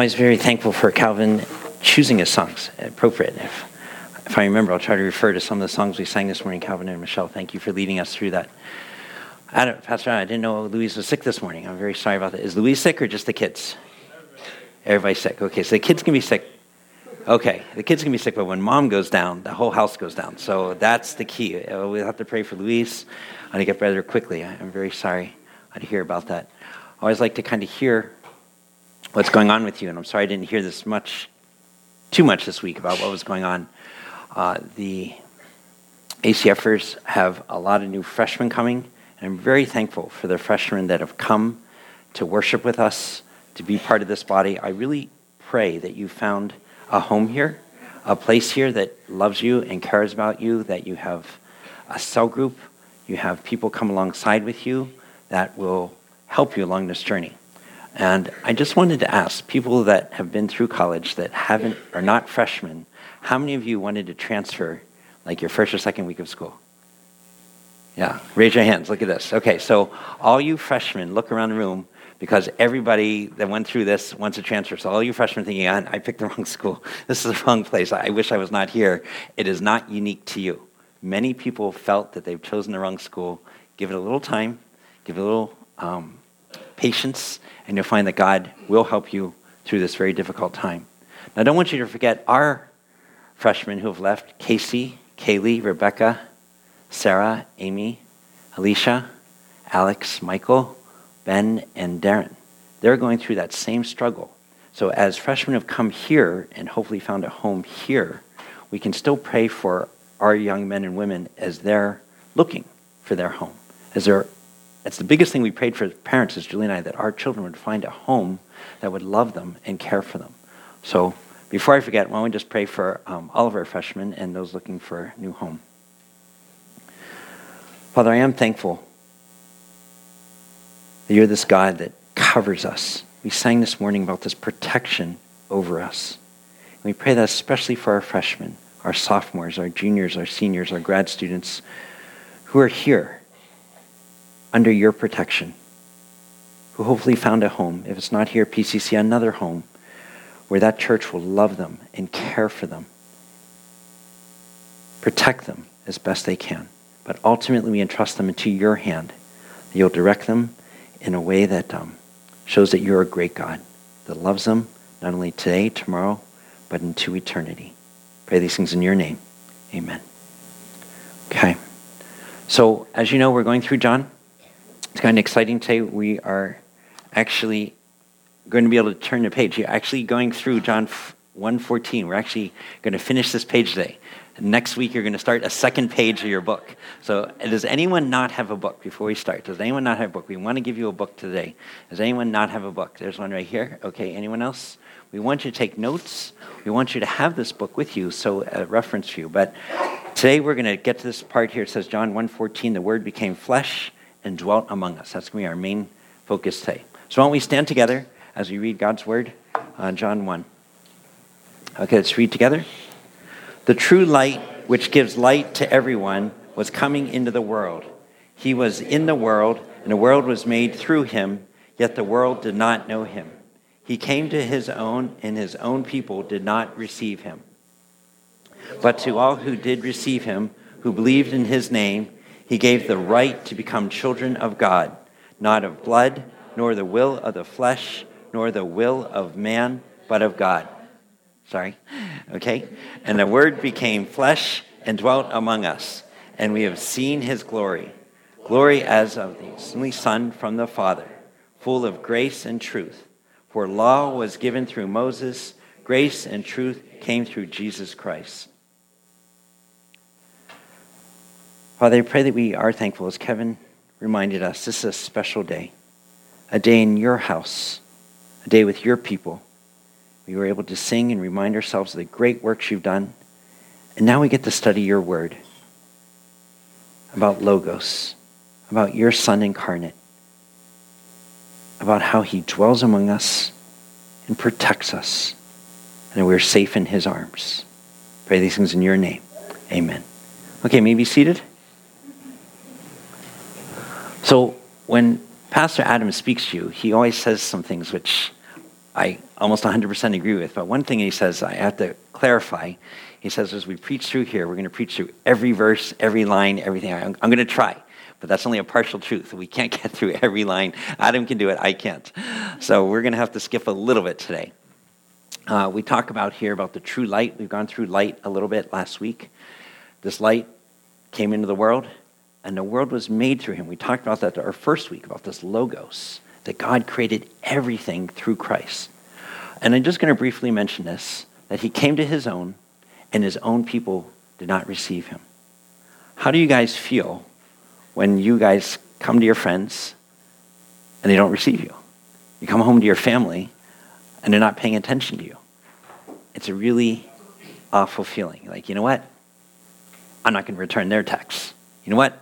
I'm always very thankful for Calvin choosing his songs appropriate. If, if I remember, I'll try to refer to some of the songs we sang this morning, Calvin and Michelle. Thank you for leading us through that. Adam, Pastor, I didn't know Louise was sick this morning. I'm very sorry about that. Is Louise sick or just the kids? Everybody's sick. Okay, so the kids can be sick. Okay, the kids can be sick, but when mom goes down, the whole house goes down. So that's the key. Uh, we'll have to pray for Louise to get better quickly. I'm very sorry to hear about that. I always like to kind of hear what's going on with you, and I'm sorry I didn't hear this much, too much this week about what was going on. Uh, the ACFers have a lot of new freshmen coming, and I'm very thankful for the freshmen that have come to worship with us, to be part of this body. I really pray that you found a home here, a place here that loves you and cares about you, that you have a cell group, you have people come alongside with you that will help you along this journey. And I just wanted to ask people that have been through college that haven't are not freshmen, how many of you wanted to transfer like your first or second week of school? Yeah, raise your hands. Look at this. Okay, so all you freshmen, look around the room because everybody that went through this wants to transfer. So all you freshmen thinking, I picked the wrong school. This is the wrong place. I wish I was not here. It is not unique to you. Many people felt that they've chosen the wrong school. Give it a little time. Give it a little um, patience, and you'll find that God will help you through this very difficult time. Now, I don't want you to forget our freshmen who have left Casey, Kaylee, Rebecca, Sarah, Amy, Alicia, Alex, Michael, Ben, and Darren. They're going through that same struggle. So, as freshmen have come here and hopefully found a home here, we can still pray for our young men and women as they're looking for their home, as they're that's the biggest thing we prayed for parents, is Julie and I, that our children would find a home that would love them and care for them. So before I forget, why don't we just pray for um, all of our freshmen and those looking for a new home? Father, I am thankful that you're this God that covers us. We sang this morning about this protection over us. And we pray that especially for our freshmen, our sophomores, our juniors, our seniors, our grad students who are here under your protection, who hopefully found a home, if it's not here, PCC, another home, where that church will love them and care for them, protect them as best they can. But ultimately, we entrust them into your hand. You'll direct them in a way that um, shows that you're a great God that loves them not only today, tomorrow, but into eternity. Pray these things in your name. Amen. Okay. So, as you know, we're going through John. It's kind of exciting today. We are actually going to be able to turn the page. You're actually going through John 1:14. We're actually going to finish this page today. Next week, you're going to start a second page of your book. So, does anyone not have a book before we start? Does anyone not have a book? We want to give you a book today. Does anyone not have a book? There's one right here. Okay, anyone else? We want you to take notes. We want you to have this book with you, so a reference for you. But today, we're going to get to this part here. It says, John 1:14, the Word became flesh and dwelt among us. That's going to be our main focus today. So why don't we stand together as we read God's word, uh, John 1. Okay, let's read together. The true light, which gives light to everyone, was coming into the world. He was in the world, and the world was made through him, yet the world did not know him. He came to his own, and his own people did not receive him. But to all who did receive him, who believed in his name, he gave the right to become children of God, not of blood, nor the will of the flesh, nor the will of man, but of God. Sorry. Okay? And the Word became flesh and dwelt among us, and we have seen his glory. Glory as of the only Son from the Father, full of grace and truth. For law was given through Moses, grace and truth came through Jesus Christ. Father, I pray that we are thankful, as Kevin reminded us, this is a special day, a day in your house, a day with your people. We were able to sing and remind ourselves of the great works you've done. And now we get to study your word about Logos, about your Son incarnate, about how he dwells among us and protects us, and we're safe in his arms. Pray these things in your name. Amen. Okay, may be seated. So when Pastor Adam speaks to you, he always says some things which I almost 100% agree with. But one thing he says I have to clarify. He says, as we preach through here, we're going to preach through every verse, every line, everything. I'm, I'm going to try, but that's only a partial truth. We can't get through every line. Adam can do it, I can't. So we're going to have to skip a little bit today. Uh, we talk about here about the true light. We've gone through light a little bit last week. This light came into the world, and the world was made through him. We talked about that our first week about this logos that God created everything through Christ. And I'm just going to briefly mention this that he came to his own, and his own people did not receive him. How do you guys feel when you guys come to your friends and they don't receive you? You come home to your family and they're not paying attention to you. It's a really awful feeling. Like, you know what? I'm not going to return their texts. You know what?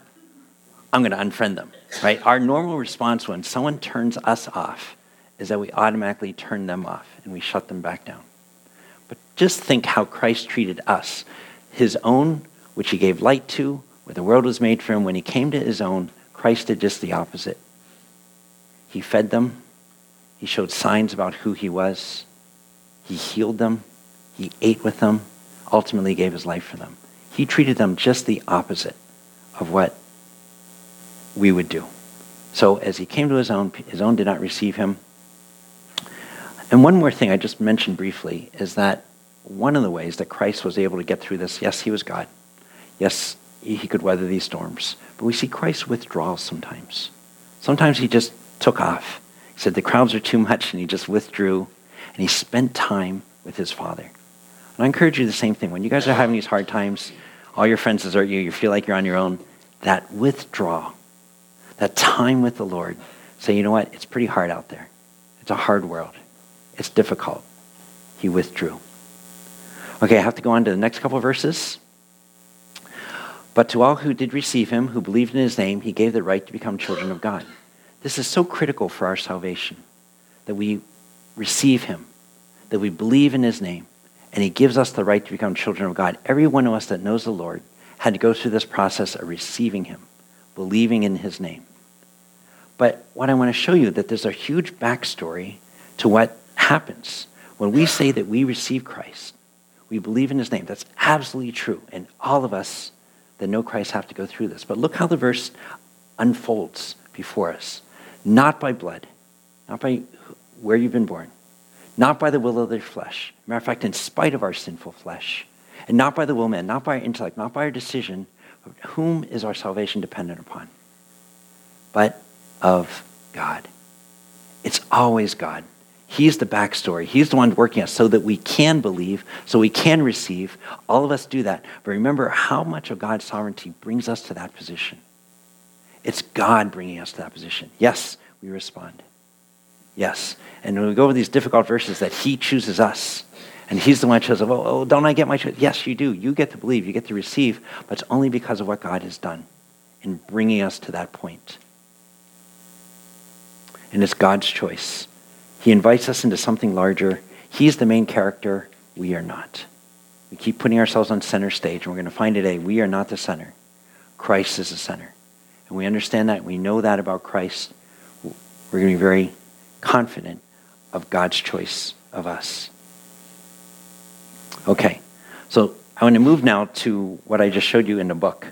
I'm going to unfriend them, right? Our normal response when someone turns us off is that we automatically turn them off and we shut them back down. But just think how Christ treated us. His own, which he gave light to, where the world was made for him, when he came to his own, Christ did just the opposite. He fed them, he showed signs about who he was, he healed them, he ate with them, ultimately gave his life for them. He treated them just the opposite of what we would do. So as he came to his own, his own did not receive him. And one more thing I just mentioned briefly is that one of the ways that Christ was able to get through this, yes, he was God. Yes, he could weather these storms. But we see Christ withdraw sometimes. Sometimes he just took off. He said the crowds are too much, and he just withdrew, and he spent time with his Father. And I encourage you the same thing. When you guys are having these hard times, all your friends desert you, you feel like you're on your own, that withdraw that time with the Lord, say, you know what? It's pretty hard out there. It's a hard world. It's difficult. He withdrew. Okay, I have to go on to the next couple of verses. But to all who did receive him, who believed in his name, he gave the right to become children of God. This is so critical for our salvation that we receive him, that we believe in his name, and he gives us the right to become children of God. Every one of us that knows the Lord had to go through this process of receiving him, believing in his name. But what I want to show you that there's a huge backstory to what happens when we say that we receive Christ. We believe in his name. That's absolutely true. And all of us that know Christ have to go through this. But look how the verse unfolds before us. Not by blood, not by where you've been born, not by the will of the flesh. Matter of fact, in spite of our sinful flesh, and not by the will of man, not by our intellect, not by our decision, whom is our salvation dependent upon? But of God. It's always God. He's the backstory. He's the one working us so that we can believe, so we can receive. All of us do that. But remember how much of God's sovereignty brings us to that position. It's God bringing us to that position. Yes, we respond. Yes. And when we go over these difficult verses, that He chooses us. And He's the one who says, oh, oh, don't I get my choice? Yes, you do. You get to believe, you get to receive, but it's only because of what God has done in bringing us to that point and it's God's choice. He invites us into something larger. He's the main character. We are not. We keep putting ourselves on center stage, and we're going to find today we are not the center. Christ is the center. And we understand that. We know that about Christ. We're going to be very confident of God's choice of us. Okay, so I want to move now to what I just showed you in the book.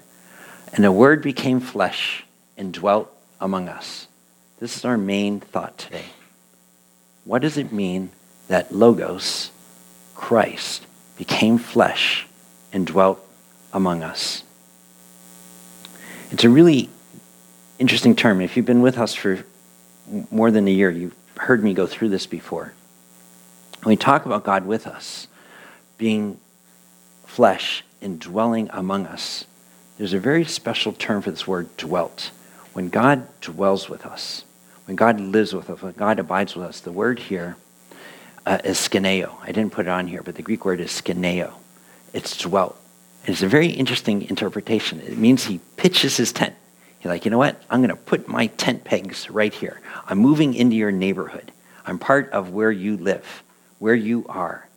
And the Word became flesh and dwelt among us. This is our main thought today. What does it mean that Logos, Christ, became flesh and dwelt among us? It's a really interesting term. If you've been with us for more than a year, you've heard me go through this before. When we talk about God with us, being flesh and dwelling among us, there's a very special term for this word dwelt. When God dwells with us, when God lives with us, when God abides with us, the word here uh, is skeneo. I didn't put it on here, but the Greek word is skeneo. It's dwelt. It's a very interesting interpretation. It means he pitches his tent. He's like, you know what? I'm going to put my tent pegs right here. I'm moving into your neighborhood. I'm part of where you live, where you are.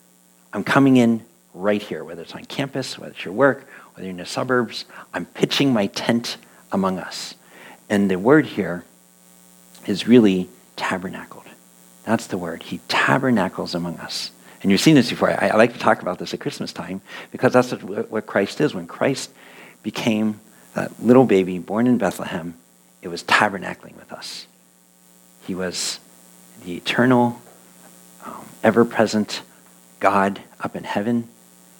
I'm coming in right here, whether it's on campus, whether it's your work, whether you're in the suburbs. I'm pitching my tent among us. And the word here is really tabernacled. That's the word. He tabernacles among us. And you've seen this before. I, I like to talk about this at Christmas time because that's what, what Christ is. When Christ became that little baby born in Bethlehem, it was tabernacling with us. He was the eternal, um, ever present God up in heaven.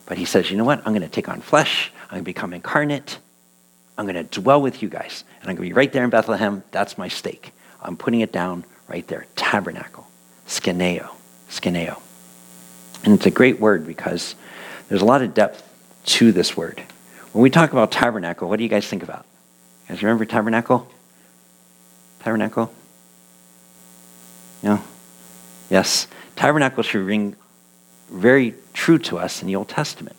But he says, you know what? I'm going to take on flesh. I'm going to become incarnate. I'm going to dwell with you guys. And I'm going to be right there in Bethlehem. That's my stake. I'm putting it down right there. Tabernacle. Skeneo. Skeneo. And it's a great word because there's a lot of depth to this word. When we talk about tabernacle, what do you guys think about? You guys remember tabernacle? Tabernacle? No? Yes. Tabernacle should ring very true to us in the Old Testament.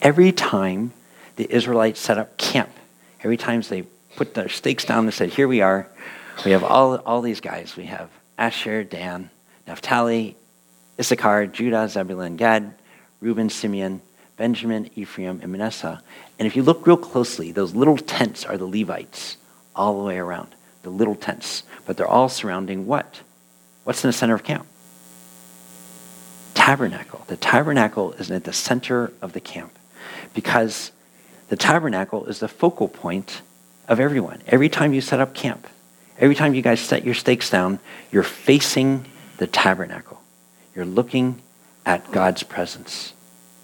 Every time the Israelites set up camp, every time they put their stakes down and said, Here we are, we have all, all these guys. We have Asher, Dan, Naphtali, Issachar, Judah, Zebulun, Gad, Reuben, Simeon, Benjamin, Ephraim, and Manasseh. And if you look real closely, those little tents are the Levites all the way around. The little tents. But they're all surrounding what? What's in the center of camp? Tabernacle. The tabernacle is at the center of the camp because the tabernacle is the focal point of everyone. Every time you set up camp, every time you guys set your stakes down, you're facing the tabernacle. You're looking at God's presence.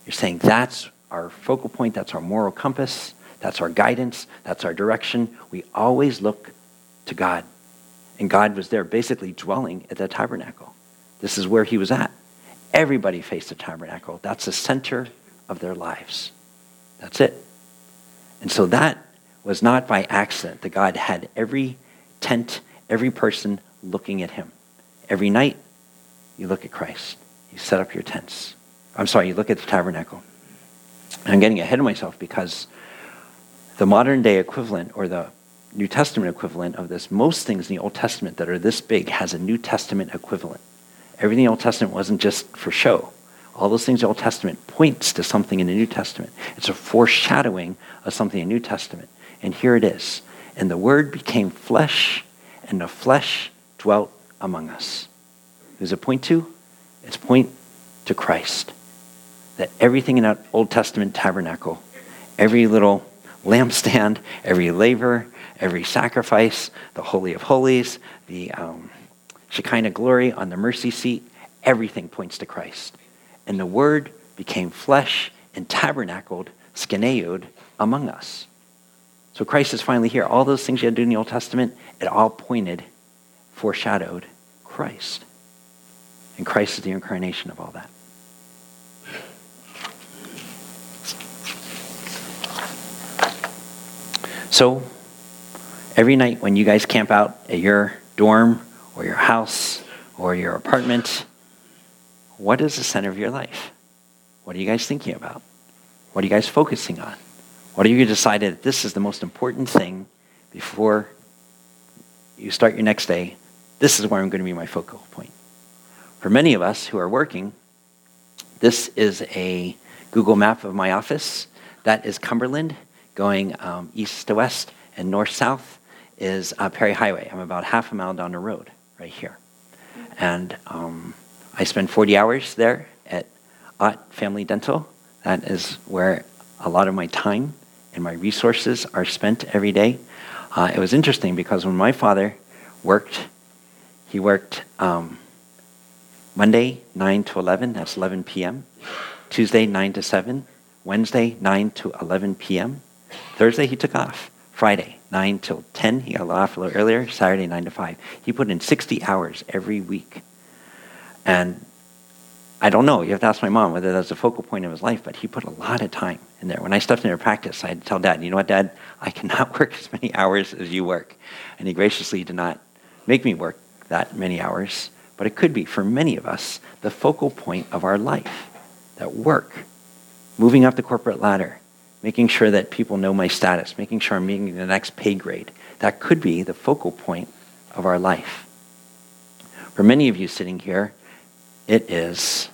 You're saying that's our focal point, that's our moral compass, that's our guidance, that's our direction. We always look to God. And God was there basically dwelling at the tabernacle. This is where he was at. Everybody faced the tabernacle. That's the center of their lives. That's it. And so that was not by accident that God had every tent, every person looking at him. Every night, you look at Christ. You set up your tents. I'm sorry, you look at the tabernacle. I'm getting ahead of myself because the modern day equivalent or the New Testament equivalent of this, most things in the Old Testament that are this big has a New Testament equivalent. Everything in the Old Testament wasn't just for show. All those things in the Old Testament points to something in the New Testament. It's a foreshadowing of something in the New Testament. And here it is. And the Word became flesh, and the flesh dwelt among us. Who's it point to? It's point to Christ. That everything in that Old Testament tabernacle, every little lampstand, every laver, every sacrifice, the Holy of Holies, the um, Shekinah glory on the mercy seat, everything points to Christ. And the Word became flesh and tabernacled, skeneoed, among us. So Christ is finally here. All those things you had to do in the Old Testament, it all pointed, foreshadowed Christ. And Christ is the incarnation of all that. So, every night when you guys camp out at your dorm or your house or your apartment, what is the center of your life? What are you guys thinking about? What are you guys focusing on? What have you decided that this is the most important thing before you start your next day? This is where I'm going to be my focal point. For many of us who are working, this is a Google map of my office. That is Cumberland, going um, east to west, and north south is uh, Perry Highway. I'm about half a mile down the road right here. And um, I spend 40 hours there at Ott Family Dental. That is where a lot of my time and my resources are spent every day. Uh, it was interesting because when my father worked, he worked um, Monday, 9 to 11, that's 11 p.m. Tuesday, 9 to 7. Wednesday, 9 to 11 p.m. Thursday, he took off. Friday, 9 till 10. He got off a little earlier. Saturday, 9 to 5. He put in 60 hours every week. And I don't know. You have to ask my mom whether that's a focal point of his life, but he put a lot of time in there. When I stepped into practice, I had to tell Dad, you know what, Dad? I cannot work as many hours as you work. And he graciously did not make me work that many hours. But it could be, for many of us, the focal point of our life. That work, moving up the corporate ladder, making sure that people know my status, making sure I'm meeting the next pay grade. That could be the focal point of our life. For many of you sitting here, it is.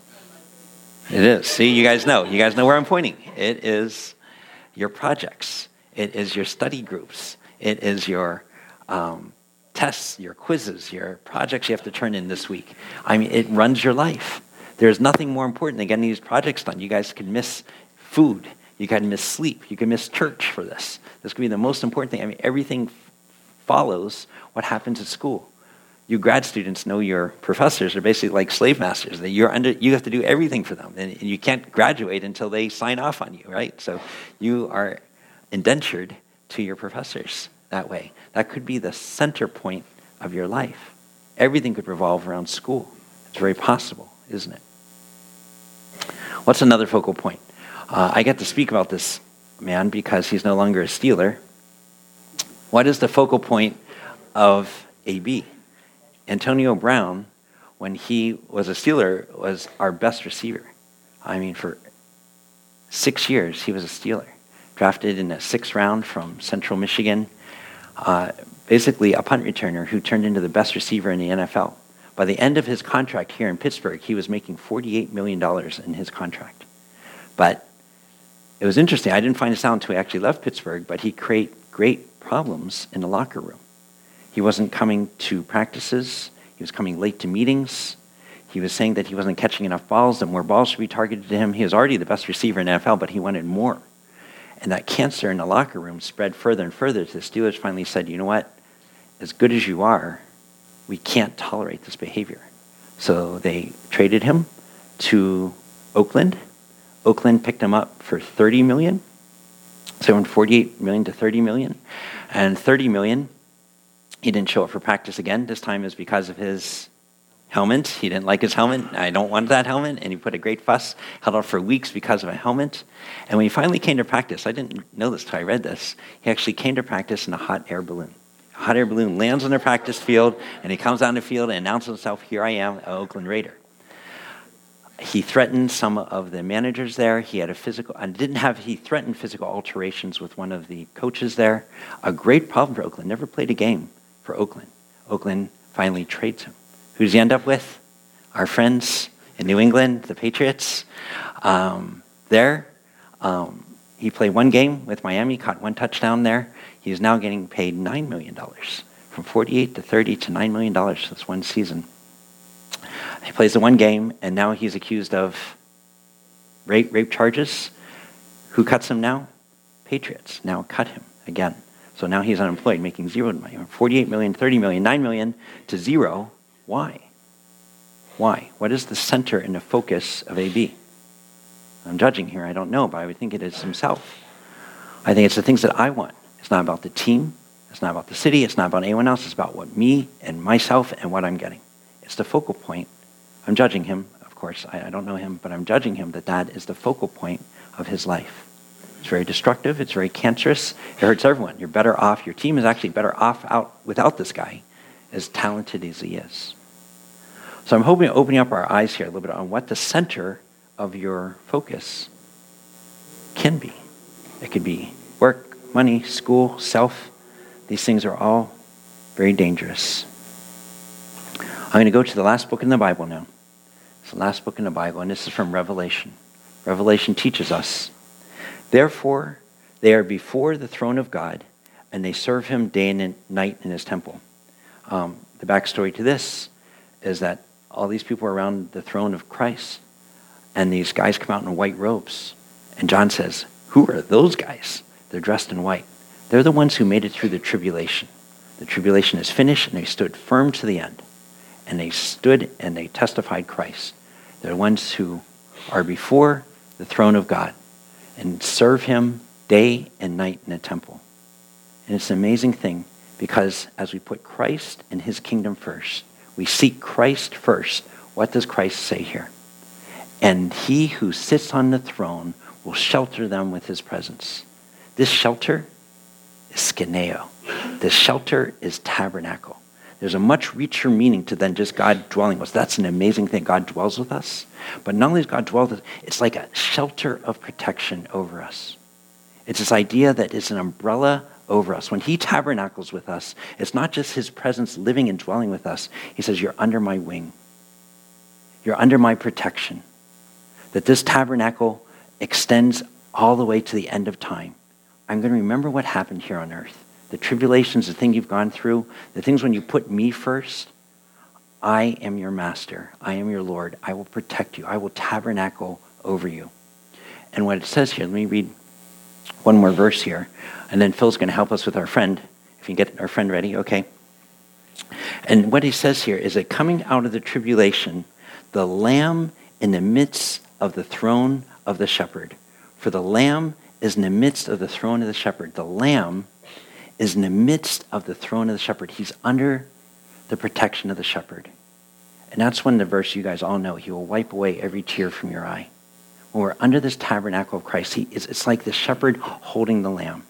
It is. See, you guys know. You guys know where I'm pointing. It is your projects. It is your study groups. It is your um, tests, your quizzes, your projects you have to turn in this week. I mean, it runs your life. There's nothing more important than getting these projects done. You guys can miss food. You can miss sleep. You can miss church for this. This could be the most important thing. I mean, everything follows what happens at school. You grad students know your professors are basically like slave masters. That you're under, you have to do everything for them, and you can't graduate until they sign off on you, right? So you are indentured to your professors that way. That could be the center point of your life. Everything could revolve around school. It's very possible, isn't it? What's another focal point? Uh, I get to speak about this man because he's no longer a Steeler. What is the focal point of AB? Antonio Brown, when he was a Steeler, was our best receiver. I mean, for six years, he was a Steeler. Drafted in the sixth round from Central Michigan. Uh, basically, a punt returner who turned into the best receiver in the NFL. By the end of his contract here in Pittsburgh, he was making $48 million in his contract. But it was interesting. I didn't find this out until he actually left Pittsburgh, but he created great problems in the locker room. He wasn't coming to practices. He was coming late to meetings. He was saying that he wasn't catching enough balls, that more balls should be targeted to him. He was already the best receiver in NFL, but he wanted more. And that cancer in the locker room spread further and further. The Steelers finally said, you know what? As good as you are, we can't tolerate this behavior. So they traded him to Oakland. Oakland picked him up for 30 million. So from 48 million to 30 million. And 30 million, he didn't show up for practice again. This time is because of his helmet. He didn't like his helmet. I don't want that helmet. And he put a great fuss, held out for weeks because of a helmet. And when he finally came to practice, I didn't know this until I read this, he actually came to practice in a hot air balloon A hot air balloon lands on the practice field, and he comes on the field and announces himself, Here I am, an Oakland Raider. He threatened some of the managers there. He had a physical, and didn't have, he threatened physical alterations with one of the coaches there. A great problem for Oakland. Never played a game for Oakland. Oakland finally trades him. Who does he end up with? Our friends in New England, the Patriots. Um, there, um, he played one game with Miami, caught one touchdown there. He is now getting paid $9 million, from 48 to 30 to $9 million this one season. He plays the one game, and now he's accused of rape, rape charges. Who cuts him now? Patriots now cut him again. So now he's unemployed, making zero money. 48 million, 30 million, 9 million to zero. Why? Why? What is the center and the focus of AB? I'm judging here, I don't know, but I would think it is himself. I think it's the things that I want. It's not about the team. It's not about the city. It's not about anyone else. It's about what me and myself and what I'm getting. It's the focal point. I'm judging him, of course. I, I don't know him, but I'm judging him that that is the focal point of his life. It's very destructive. It's very cancerous. It hurts everyone. You're better off. Your team is actually better off out without this guy, as talented as he is. So I'm hoping opening up our eyes here a little bit on what the center of your focus can be. It could be work, money, school, self, these things are all very dangerous. I'm going to go to the last book in the Bible now. It's the last book in the Bible, and this is from Revelation. Revelation teaches us Therefore, they are before the throne of God, and they serve him day and night in his temple. Um, the backstory to this is that all these people are around the throne of Christ, and these guys come out in white robes. And John says, Who are those guys? They're dressed in white. They're the ones who made it through the tribulation. The tribulation is finished, and they stood firm to the end. And they stood and they testified Christ. They're the ones who are before the throne of God and serve him day and night in the temple. And it's an amazing thing because as we put Christ and his kingdom first, we seek Christ first. What does Christ say here? And he who sits on the throne will shelter them with his presence. This shelter is skeneo. This shelter is tabernacle. There's a much richer meaning to than just God dwelling with us. That's an amazing thing. God dwells with us. But not only does God dwell with us, it's like a shelter of protection over us. It's this idea that it's an umbrella over us. When he tabernacles with us, it's not just his presence living and dwelling with us. He says, You're under my wing. You're under my protection. That this tabernacle extends all the way to the end of time. I'm going to remember what happened here on earth the tribulations, the thing you've gone through, the things when you put me first, I am your master. I am your Lord. I will protect you. I will tabernacle over you. And what it says here, let me read one more verse here, and then Phil's going to help us with our friend. If you can get our friend ready, okay. And what he says here is that coming out of the tribulation, the lamb in the midst of the throne of the shepherd. For the lamb is in the midst of the throne of the shepherd. The lamb is in the midst of the throne of the shepherd. He's under the protection of the shepherd. And that's when the verse you guys all know, he will wipe away every tear from your eye. When we're under this tabernacle of Christ, he, it's, it's like the shepherd holding the lamb.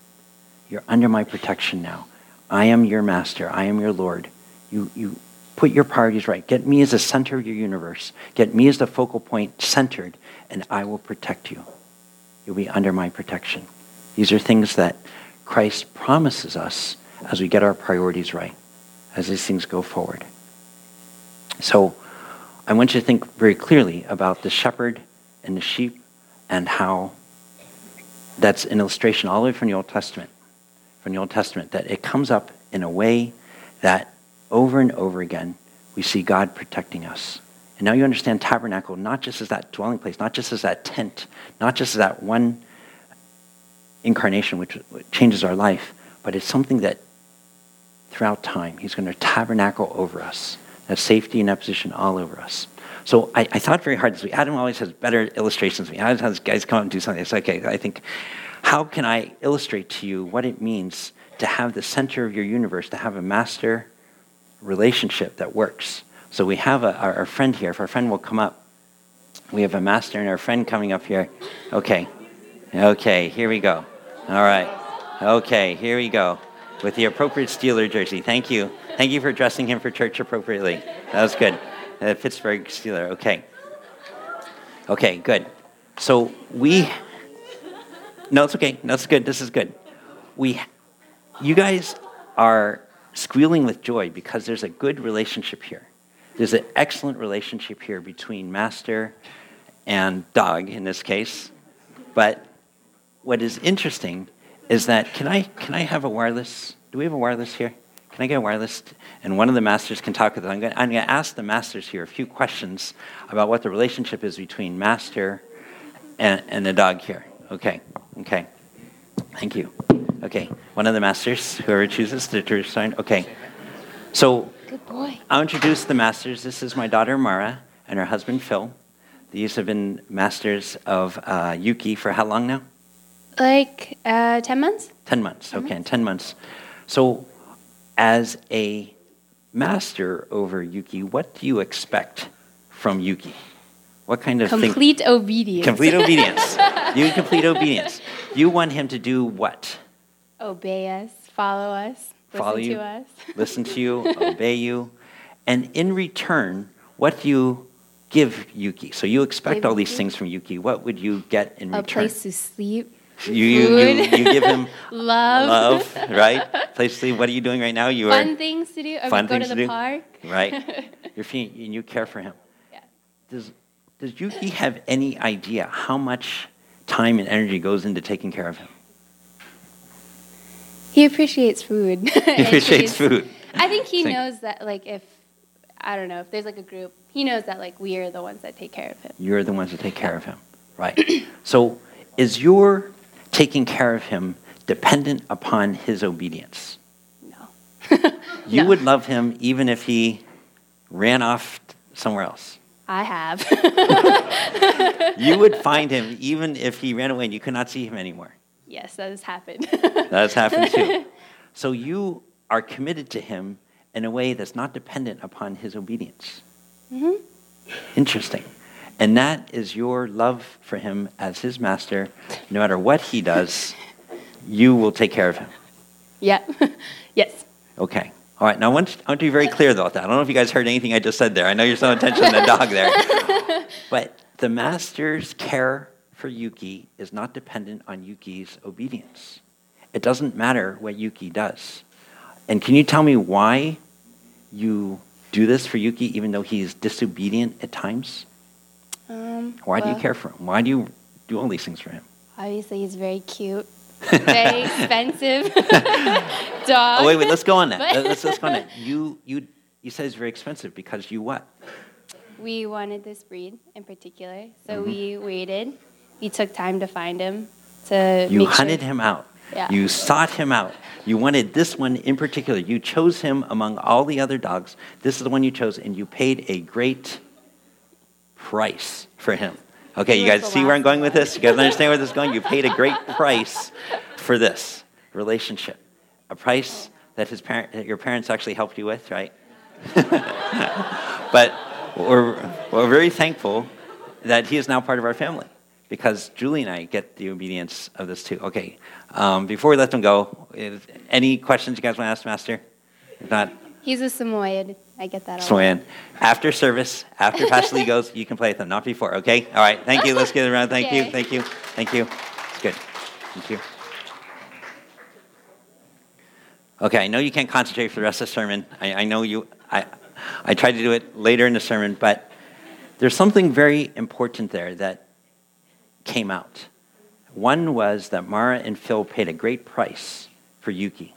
You're under my protection now. I am your master. I am your Lord. You, you put your priorities right. Get me as the center of your universe. Get me as the focal point centered, and I will protect you. You'll be under my protection. These are things that Christ promises us as we get our priorities right, as these things go forward. So I want you to think very clearly about the shepherd and the sheep and how that's an illustration all the way from the Old Testament. From the Old Testament, that it comes up in a way that over and over again we see God protecting us. And now you understand tabernacle not just as that dwelling place, not just as that tent, not just as that one incarnation which changes our life, but it's something that throughout time he's going to tabernacle over us, that safety and that position all over us. So I, I, thought very hard this week. Adam always has better illustrations than me. Adam has guys come out and do something. It's okay. I think, how can I illustrate to you what it means to have the center of your universe, to have a master relationship that works? So we have a, our, our friend here. If our friend will come up, we have a master and our friend coming up here. Okay. Okay, here we go. All right. Okay, here we go. With the appropriate Steeler jersey. Thank you. Thank you for dressing him for church appropriately. That was good. Uh, Pittsburgh Steeler. Okay. Okay, good. So we. No, it's okay. No, it's good. This is good. We, you guys are squealing with joy because there's a good relationship here. There's an excellent relationship here between master and dog in this case. But what is interesting is that can I can I have a wireless? Do we have a wireless here? Can I get a wireless? And one of the masters can talk with it. I'm going, I'm going to ask the masters here a few questions about what the relationship is between master and, and the dog here. Okay, okay. Thank you. Okay, one of the masters, whoever chooses to, to sign. Okay, so Good boy. I'll introduce the masters. This is my daughter Mara and her husband Phil. These have been masters of uh, Yuki for how long now? Like uh, 10 months? 10 months, okay, in 10 months. So, as a master over Yuki, what do you expect from Yuki? What kind of Complete thing? obedience. Complete obedience. you complete obedience. You want him to do what? Obey us, follow us, Follow listen you, to us. listen to you, obey you. And in return, what do you give Yuki? So you expect Give all these Yuki? things from Yuki. What would you get in A return? A place to sleep, you, you, you, you give him love, love, right? Place to sleep. What are you doing right now? You fun are fun things to do. Or Fun go things to to the do. park. right. You're feeding, and you care for him. Yeah. Does Does Yuki have any idea how much time and energy goes into taking care of him? He appreciates food. He appreciates food. I think he Think- knows that, like, if, I don't know, if there's like a group, he knows that, like, we are the ones that take care of him. You're the ones that take care of him, right? so, is your taking care of him dependent upon his obedience? No. You No. would love him even if he ran off somewhere else. I have. You would find him even if he ran away and you could not see him anymore. yes, that has happened. That's happened too. So you are committed to him in a way that's not dependent upon his obedience. Mhm. Interesting. And that is your love for him as his master. No matter what he does, you will take care of him. yeah. yes. Okay. All right. Now, I want, I want to be very clear about that. I don't know if you guys heard anything I just said there. I know you're so attention to the dog there. But the master's care for Yuki is not dependent on Yuki's obedience. It doesn't matter what Yuki does. And can you tell me why you do this for Yuki even though he's disobedient at times? Um, Why do you care for him? Why do you do all these things for him? Obviously, he's very cute, Very expensive dog. Oh, wait, wait, let's go on that. Let's, let's go on that. You, you, you said it's very expensive because you what? We wanted this breed in particular, so Mm-hmm. we waited. We took time to find him. To You make hunted sure. him out. Yeah. You sought him out. You wanted this one in particular. You chose him among all the other dogs. This is the one you chose, and you paid a great price for him. Okay, you guys see where I'm going with this? You guys understand where this is going? You paid a great price for this relationship. A price that his parent, that your parents actually helped you with, right? but we're, we're very thankful that he is now part of our family because Julie and I get the obedience of this too. Okay, um, before we let them go, if, any questions you guys want to ask Master? If not, He's a Samoyed. I get that a lot. Swan. After service, after Pastor Lee goes, you can play with them, not before, okay? All right, thank you. Let's get around. Thank you, thank you, thank you. It's good. Thank you. Okay, I know you can't concentrate for the rest of the sermon. I, I know you, I, I tried to do it later in the sermon, but there's something very important there that came out. One was that Mara and Phil paid a great price for Yuki.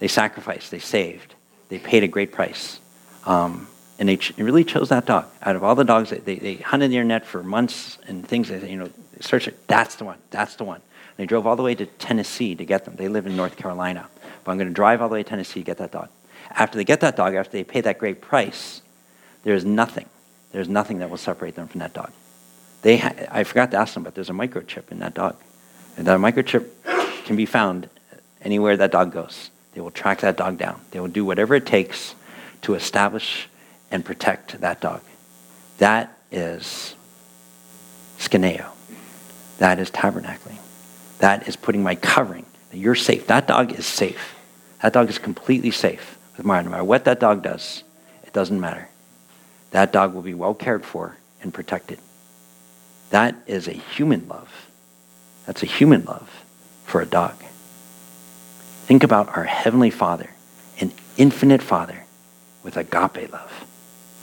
They sacrificed, they saved, they paid a great price. Um, and they ch- really chose that dog. Out of all the dogs, they, they hunted the internet for months and things, they, you know, searched it. That's the one, that's the one. And they drove all the way to Tennessee to get them. They live in North Carolina. But I'm going to drive all the way to Tennessee to get that dog. After they get that dog, after they pay that great price, there is nothing, there's nothing that will separate them from that dog. They ha- I forgot to ask them, but there's a microchip in that dog. And that microchip can be found anywhere that dog goes. They will track that dog down. They will do whatever it takes to establish and protect that dog. That is skeneo. That is tabernacling. That is putting my covering. You're safe. That dog is safe. That dog is completely safe with Mara. No matter what that dog does, it doesn't matter. That dog will be well cared for and protected. That is a human love. That's a human love for a dog. Think about our Heavenly Father, an infinite Father with agape love.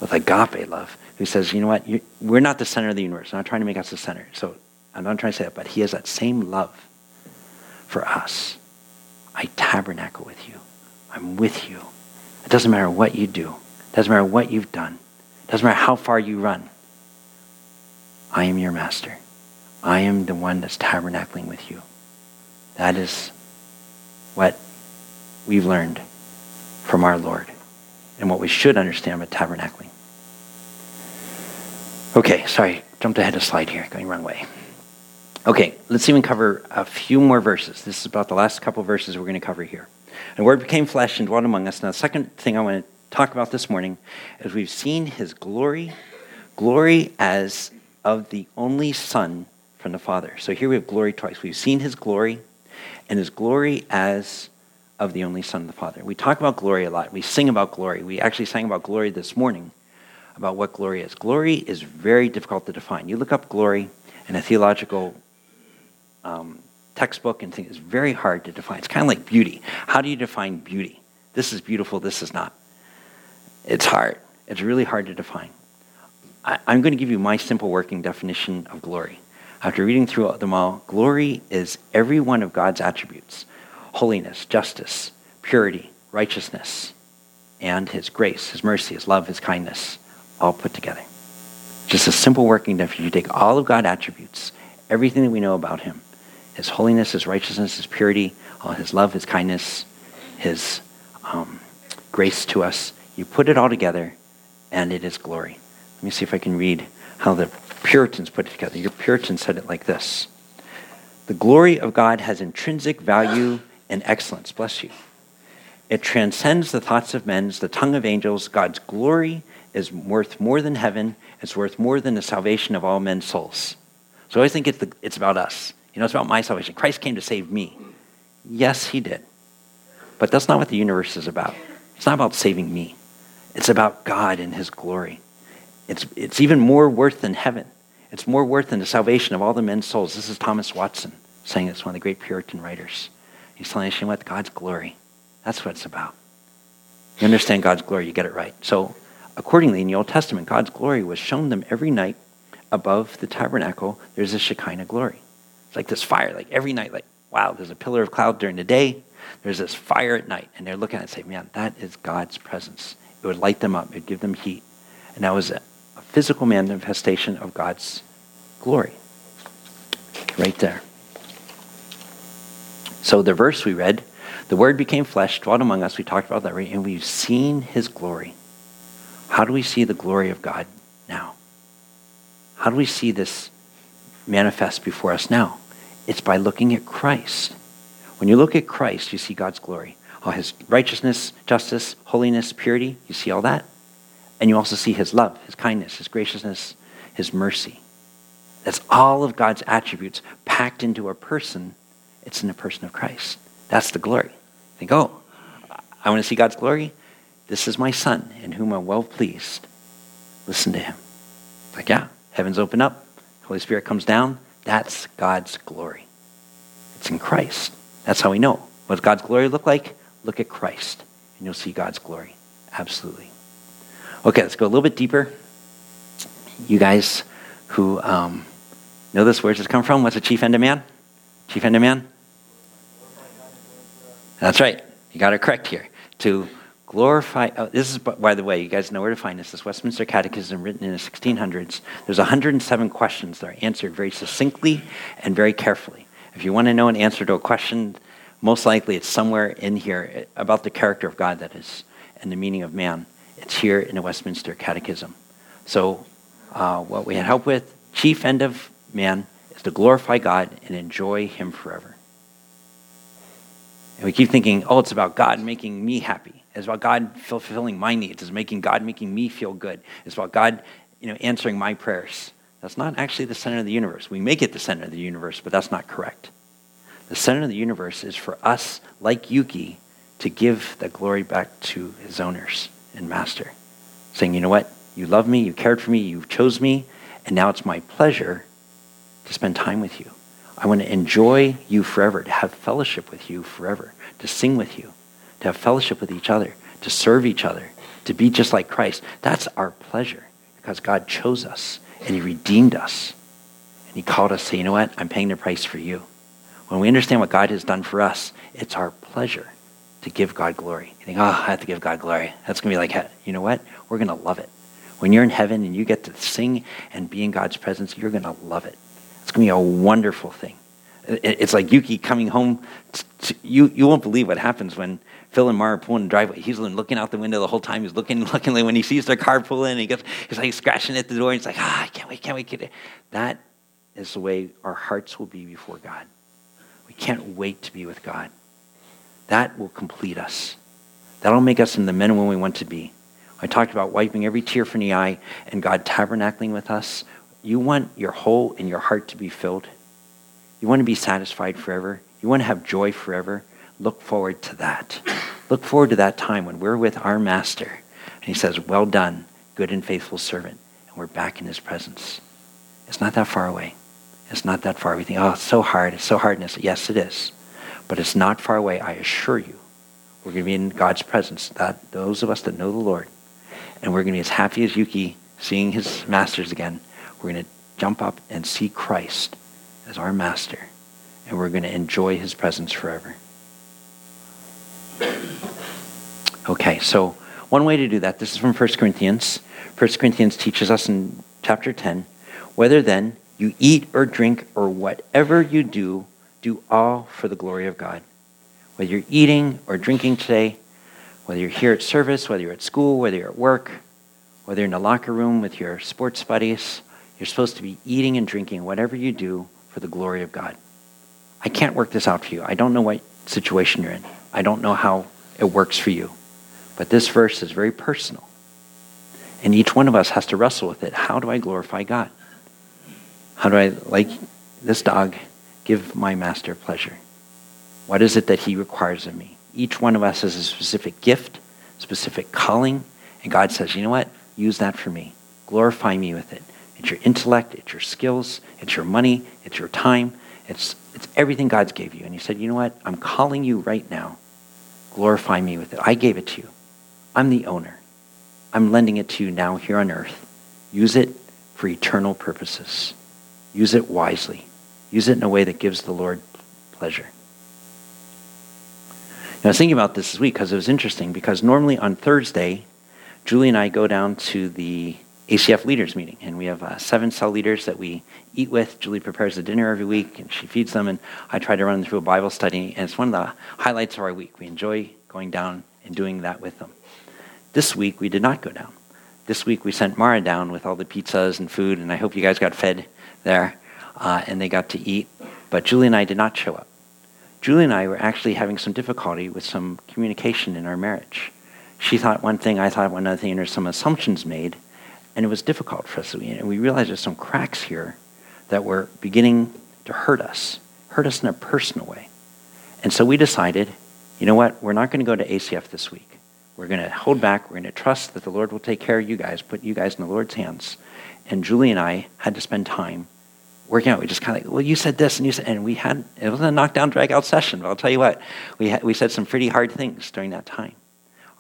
With agape love, who says, you know what, you, we're not the center of the universe. I'm not trying to make us the center. So I'm not trying to say that, but He has that same love for us. I tabernacle with you. I'm with you. It doesn't matter what you do. It doesn't matter what you've done. It doesn't matter how far you run. I am your master. I am the one that's tabernacling with you. That is what we've learned from our Lord and what we should understand about tabernacling. Okay, sorry, jumped ahead a slide here, going wrong way. Okay, let's even cover a few more verses. This is about the last couple verses we're going to cover here. And Word became flesh and dwelt among us. Now, the second thing I want to talk about this morning is we've seen His glory, glory as of the only Son from the Father. So here we have glory twice. We've seen His glory, and His glory as of the only Son of the Father. We talk about glory a lot. We sing about glory. We actually sang about glory this morning, about what glory is. Glory is very difficult to define. You look up glory in a theological um, textbook and think it's very hard to define. It's kind of like beauty. How do you define beauty? This is beautiful, this is not. It's hard. It's really hard to define. I, I'm going to give you my simple working definition of glory. After reading through them all, glory is every one of God's attributes holiness, justice, purity, righteousness, and his grace, his mercy, his love, his kindness, all put together. Just a simple working definition. You take all of God's attributes, everything that we know about him, his holiness, his righteousness, his purity, all his love, his kindness, his um, grace to us. You put it all together, and it is glory. Let me see if I can read how the Puritans put it together. Your Puritans said it like this The glory of God has intrinsic value and excellence. Bless you. It transcends the thoughts of men, the tongue of angels. God's glory is worth more than heaven. It's worth more than the salvation of all men's souls. So I always think it's, the, it's about us. You know, it's about my salvation. Christ came to save me. Yes, he did. But that's not what the universe is about. It's not about saving me. It's about God and his glory. It's, it's even more worth than heaven. It's more worth than the salvation of all the men's souls. This is Thomas Watson saying it's one of the great Puritan writers. He's telling us, you know what? God's glory. That's what it's about. You understand God's glory, you get it right. So, accordingly, in the Old Testament, God's glory was shown them every night above the tabernacle. There's a Shekinah glory. It's like this fire, like every night, like wow, there's a pillar of cloud during the day, there's this fire at night. And they're looking at it and say, man, that is God's presence. It would light them up, it would give them heat. And that was a, a physical manifestation of God's glory. Right there. So the verse we read, the word became flesh, dwelt among us. We talked about that, right? And we've seen his glory. How do we see the glory of God now? How do we see this manifest before us now? It's by looking at Christ. When you look at Christ, you see God's glory. All his righteousness, justice, holiness, purity, you see all that. And you also see his love, his kindness, his graciousness, his mercy. That's all of God's attributes packed into a person. It's in the person of Christ. That's the glory. Think, oh, I want to see God's glory. This is my son in whom I'm well pleased. Listen to him. Like, yeah, heavens open up, Holy Spirit comes down. That's God's glory. It's in Christ. That's how we know. What does God's glory look like? Look at Christ, and you'll see God's glory. Absolutely. Okay, let's go a little bit deeper. You guys who um, know this, where does this come from? What's a chief end of man? Chief end of man? That's right. You got it correct here. To glorify, oh, this is, by the way, you guys know where to find this. This Westminster Catechism written in the 1600s. There's 107 questions that are answered very succinctly and very carefully. If you want to know an answer to a question, most likely it's somewhere in here about the character of God, that is, and the meaning of man. It's here in the Westminster Catechism. So, uh, what we had help with, chief end of man, is to glorify God and enjoy Him forever. And we keep thinking, oh, it's about God making me happy. It's about God fulfilling my needs. It's making God making me feel good. It's about God, you know, answering my prayers. That's not actually the center of the universe. We make it the center of the universe, but that's not correct. The center of the universe is for us, like Yuki, to give that glory back to his owners and master, saying, you know what? You love me, you cared for me, you chose me, and now it's my pleasure to spend time with you. I want to enjoy you forever, to have fellowship with you forever, to sing with you, to have fellowship with each other, to serve each other, to be just like Christ. That's our pleasure because God chose us and He redeemed us. And He called us to say, you know what? I'm paying the price for you. When we understand what God has done for us, it's our pleasure to give God glory. You think, oh, I have to give God glory. That's going to be like, you know what? We're going to love it. When you're in heaven and you get to sing and be in God's presence, you're going to love it. It's going to be a wonderful thing. It's like Yuki coming home. You, you won't believe what happens when Phil and Mara pull in the driveway. He's looking out the window the whole time. He's looking, looking. When he sees their car pull in, he gets, he's like scratching at the door. He's like, ah, I can't wait, can't wait. Can't wait. That is the way our hearts will be before God. We can't wait to be with God. That will complete us. That'll make us in the men and women we want to be. I talked about wiping every tear from the eye and God tabernacling with us. You want your whole and your heart to be filled. You want to be satisfied forever. You want to have joy forever. Look forward to that. Look forward to that time when we're with our master and he says, Well done, good and faithful servant. And we're back in his presence. It's not that far away. It's not that far. We think, oh, it's so hard. It's so hard. And it's, yes, it is. But it's not far away, I assure you. We're going to be in God's presence, that, those of us that know the Lord. And we're going to be as happy as Yuki seeing his masters again. We're going to jump up and see Christ as our master. And we're going to enjoy his presence forever. Okay, so one way to do that, this is from 1 Corinthians. 1 Corinthians teaches us in chapter 10 whether then you eat or drink or whatever you do, do all for the glory of God. Whether you're eating or drinking today, whether you're here at service, whether you're at school, whether you're at work, whether you're in the locker room with your sports buddies, you're supposed to be eating and drinking whatever you do for the glory of God. I can't work this out for you. I don't know what situation you're in. I don't know how it works for you. But this verse is very personal. And each one of us has to wrestle with it. How do I glorify God? How do I, like this dog, give my master pleasure? What is it that he requires of me? Each one of us has a specific gift, specific calling, and God says, you know what? Use that for me. Glorify me with it. It's your intellect, it's your skills, it's your money, it's your time, it's, it's everything God's gave you. And he said, you know what? I'm calling you right now. Glorify me with it. I gave it to you. I'm the owner. I'm lending it to you now here on earth. Use it for eternal purposes. Use it wisely. Use it in a way that gives the Lord pleasure. I was thinking about this this week because it was interesting because normally on Thursday, Julie and I go down to the ACF leaders meeting, and we have uh, seven cell leaders that we eat with. Julie prepares the dinner every week, and she feeds them, and I try to run through a Bible study, and it's one of the highlights of our week. We enjoy going down and doing that with them. This week, we did not go down. This week, we sent Mara down with all the pizzas and food, and I hope you guys got fed there, uh, and they got to eat. But Julie and I did not show up. Julie and I were actually having some difficulty with some communication in our marriage. She thought one thing, I thought one other thing, and there's some assumptions made, and it was difficult for us. And we realized there's some cracks here that were beginning to hurt us, hurt us in a personal way. And so we decided, you know what, we're not going to go to ACF this week. We're going to hold back. We're going to trust that the Lord will take care of you guys, put you guys in the Lord's hands. And Julie and I had to spend time working out. We just kind of like, well, you said this and you said, and we had, it wasn't a knockdown, drag out session, but I'll tell you what, we, we said some pretty hard things during that time.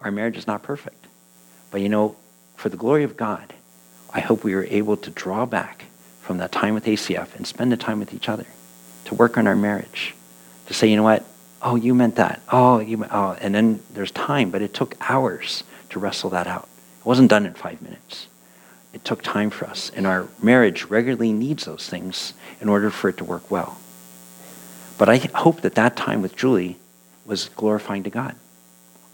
Our marriage is not perfect. But you know, for the glory of God, I hope we were able to draw back from that time with ACF and spend the time with each other to work on our marriage. To say, you know what? Oh, you meant that. Oh, you meant, oh. And then there's time, but it took hours to wrestle that out. It wasn't done in five minutes it took time for us. And our marriage regularly needs those things in order for it to work well. But I hope that that time with Julie was glorifying to God.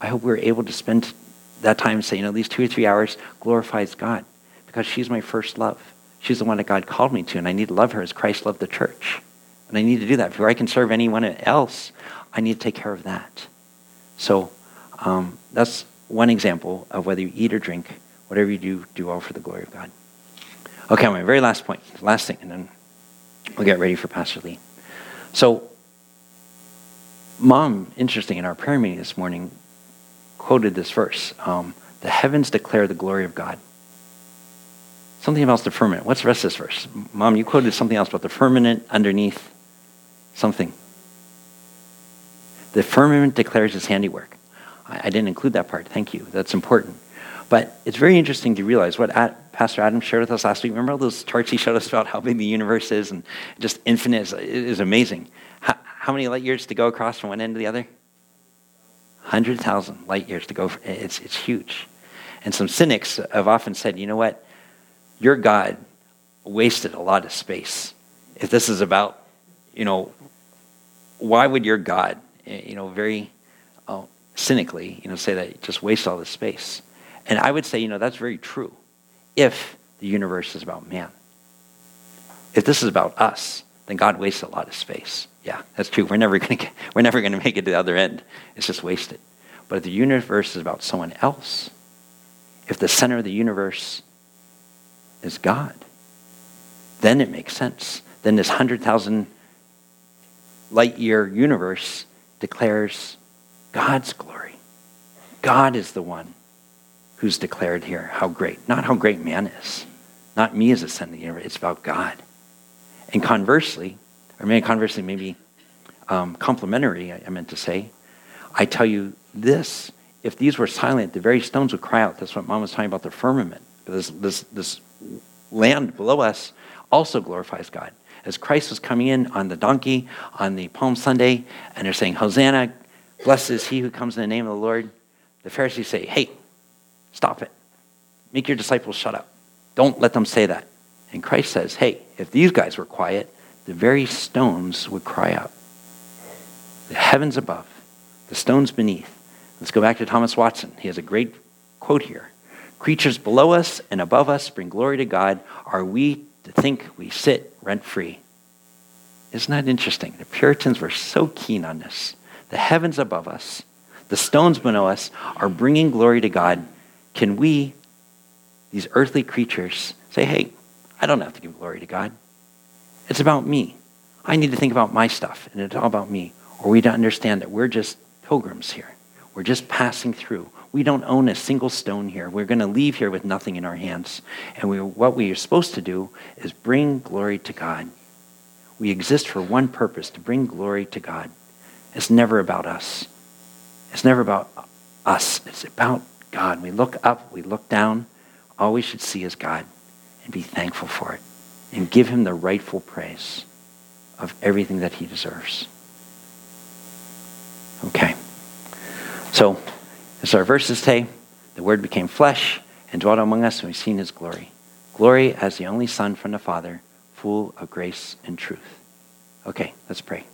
I hope we were able to spend that time saying, you know, these two or three hours glorifies God because she's my first love. She's the one that God called me to, and I need to love her as Christ loved the church. And I need to do that. Before I can serve anyone else, I need to take care of that. So um, that's one example of whether you eat or drink Whatever you do, do all for the glory of God. Okay, my very last point, last thing, and then we'll get ready for Pastor Lee. So, Mom, interesting, in our prayer meeting this morning, quoted this verse um, The heavens declare the glory of God. Something about the firmament. What's the rest of this verse? Mom, you quoted something else about the firmament underneath something. The firmament declares his handiwork. I, I didn't include that part. Thank you. That's important. But it's very interesting to realize what Pastor Adam shared with us last week. Remember all those charts he showed us about how big the universe is and just infinite it is amazing. How, how, many light years to go across from one end to the other? 100,000 light years to go. It's, it's huge. And some cynics have often said, you know what? Your God wasted a lot of space. If this is about, you know, why would your God, eh, you know, very oh, cynically, you know, say that just waste all this space? And I would say, you know, that's very true if the universe is about man. If this is about us, then God wastes a lot of space. Yeah, that's true. We're never going to we're never going to make it to the other end. It's just wasted. But if the universe is about someone else, if the center of the universe is God, then it makes sense. Then this 100,000 light year universe declares God's glory. God is the one who's declared here how great. Not how great man is. Not me as a son of the universe. It's about God. And conversely, or maybe conversely, maybe um, complementary, I, I meant to say, I tell you this. If these were silent, the very stones would cry out. That's what mom was talking about the firmament. This, this, this land below us also glorifies God. As Christ was coming in on the donkey on the Palm Sunday, and they're saying, Hosanna, blessed is he who comes in the name of the Lord, the Pharisees say, Hey, Stop it. Make your disciples shut up. Don't let them say that. And Christ says, hey, if these guys were quiet, the very stones would cry out. The heavens above, the stones beneath. Let's go back to Thomas Watson. He has a great quote here. Creatures below us and above us bring glory to God. Are we to think we sit rent free? Isn't that interesting? The Puritans were so keen on this. The heavens above us, the stones below us are bringing glory to God can we, these earthly creatures, say, hey, I don't have to give glory to God. It's about me. I need to think about my stuff, and it's all about me. Or we don't understand that we're just pilgrims here. We're just passing through. We don't own a single stone here. We're going to leave here with nothing in our hands. And we, what we are supposed to do is bring glory to God. We exist for one purpose to bring glory to God. It's never about us. It's never about us. It's about God. We look up, we look down. All we should see is God and be thankful for it and give him the rightful praise of everything that he deserves. Okay. So, as our verses say, the Word became flesh and dwelt among us, and we've seen his glory. Glory as the only Son from the Father, full of grace and truth. Okay, let's pray.